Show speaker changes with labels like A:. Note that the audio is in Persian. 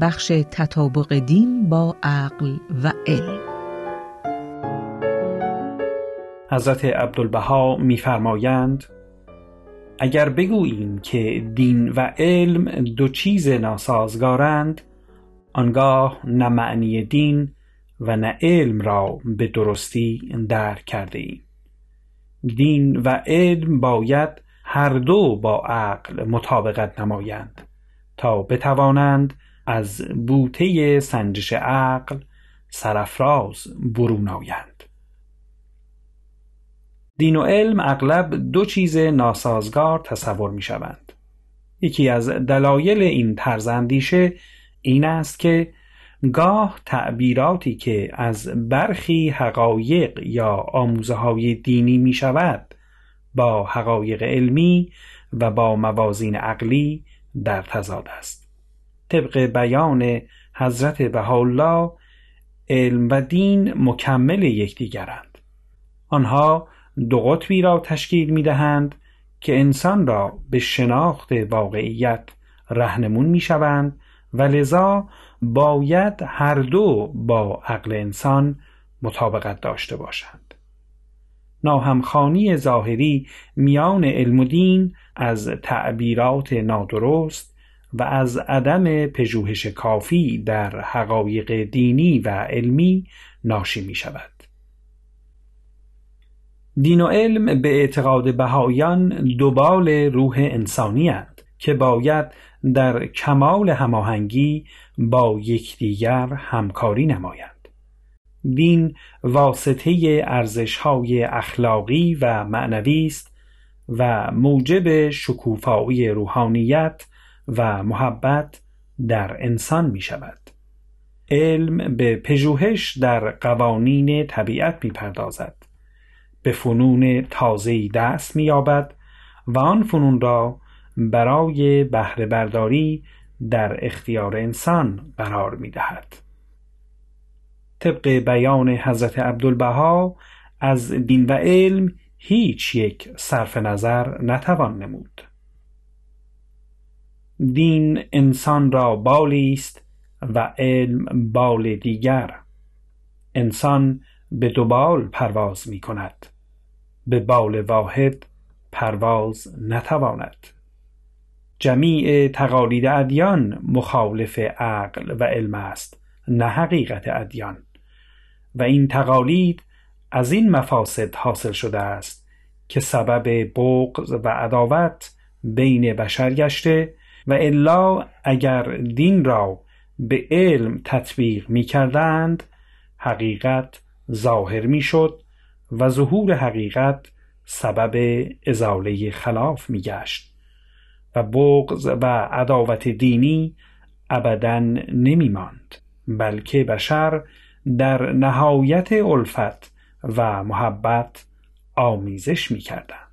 A: بخش تطابق دین با عقل و علم.
B: حضرت عبدالبها میفرمایند اگر بگوییم که دین و علم دو چیز ناسازگارند آنگاه نه معنی دین و نه علم را به درستی درک کرده ایم دین و علم باید هر دو با عقل مطابقت نمایند تا بتوانند از بوته سنجش عقل سرفراز برون آیند دین و علم اغلب دو چیز ناسازگار تصور می شوند. یکی از دلایل این طرز اندیشه این است که گاه تعبیراتی که از برخی حقایق یا آموزه های دینی می شود با حقایق علمی و با موازین عقلی در تضاد است طبق بیان حضرت بهاءالله علم و دین مکمل یکدیگرند. آنها دو قطبی را تشکیل می دهند که انسان را به شناخت واقعیت رهنمون می شوند و لذا باید هر دو با عقل انسان مطابقت داشته باشند. ناهمخانی ظاهری میان علم و دین از تعبیرات نادرست و از عدم پژوهش کافی در حقایق دینی و علمی ناشی می شود دین و علم به اعتقاد بهایان دوبال روح انسانی هست که باید در کمال هماهنگی با یکدیگر همکاری نمایند. دین واسطه ارزشهای اخلاقی و معنوی است و موجب شکوفایی روحانیت و محبت در انسان می شود علم به پژوهش در قوانین طبیعت می پردازد به فنون تازه‌ای دست می یابد و آن فنون را برای بهره برداری در اختیار انسان قرار می دهد. طبق بیان حضرت عبدالبها از دین و علم هیچ یک صرف نظر نتوان نمود. دین انسان را بالی است و علم بال دیگر. انسان به دو بال پرواز می کند. به بال واحد پرواز نتواند. جمیع تقالید ادیان مخالف عقل و علم است نه حقیقت ادیان. و این تقالید از این مفاسد حاصل شده است که سبب بغض و عداوت بین بشر گشته و الا اگر دین را به علم تطبیق می کردند حقیقت ظاهر می شد و ظهور حقیقت سبب ازاله خلاف می گشت و بغض و عداوت دینی ابدا نمی ماند بلکه بشر در نهایت الفت و محبت آمیزش می کردن.